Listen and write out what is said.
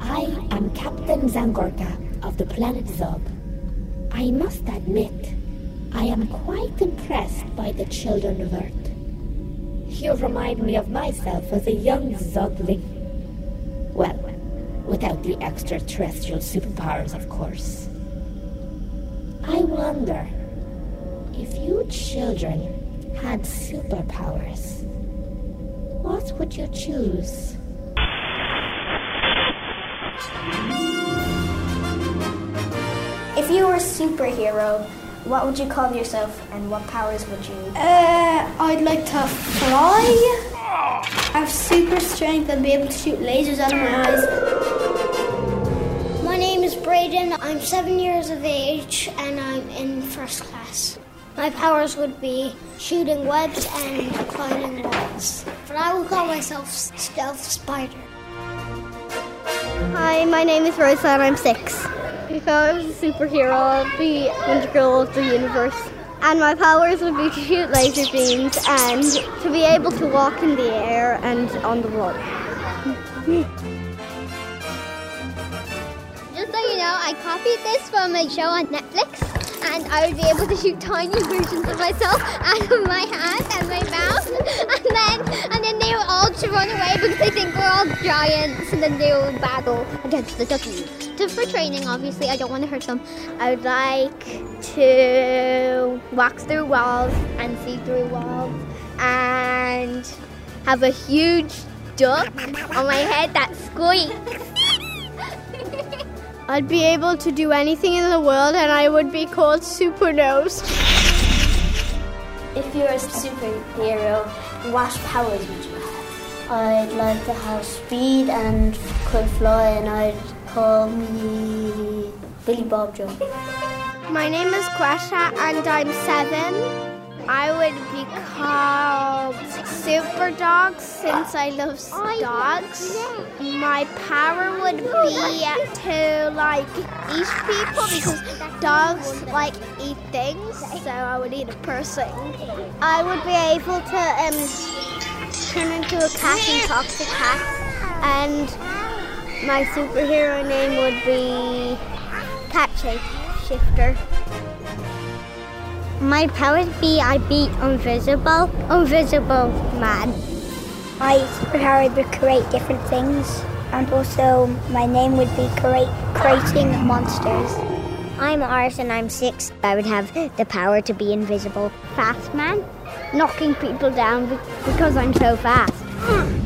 I am Captain Zangorka of the planet Zub. I must admit, I am quite impressed by the children of Earth. You remind me of myself as a young Zugling. Well, without the extraterrestrial superpowers, of course. I wonder if you children had superpowers, what would you choose? If you were a superhero, what would you call yourself and what powers would you? Uh, I'd like to fly, I have super strength, and be able to shoot lasers out of my eyes. My name is Braden. I'm seven years of age and I'm in first class. My powers would be shooting webs and climbing walls. But I will call myself Stealth Spider. Hi, my name is Rosa and I'm six. If I was a superhero, I'd be Wonder Girl of the universe. And my powers would be to shoot laser beams and to be able to walk in the air and on the road. Just so you know, I copied this from a show on Netflix, and I would be able to shoot tiny versions of myself out of my hand and my mouth, and then and then they would all run away because they think we're all giants, and then they will battle against the ducky. Just for training, obviously, I don't want to hurt them. I would like to walk through walls and see through walls and have a huge duck on my head that squeaks. I'd be able to do anything in the world and I would be called Super Nose. If you were a superhero, what powers would you have? I'd like to have speed and could fly, and I'd call me Billy Bob Joe. My name is Quasha and I'm seven. I would be called Super Dog since I love dogs. My power would be to like eat people because dogs like eat things, so I would eat a person. I would be able to um, turn into a cat and talk to cats, and my superhero name would be Cat Shifter. My powers be I'd be invisible, invisible man. My superpower would create different things, and also my name would be create creating monsters. I'm Ars and I'm six. I would have the power to be invisible. Fast man, knocking people down because I'm so fast.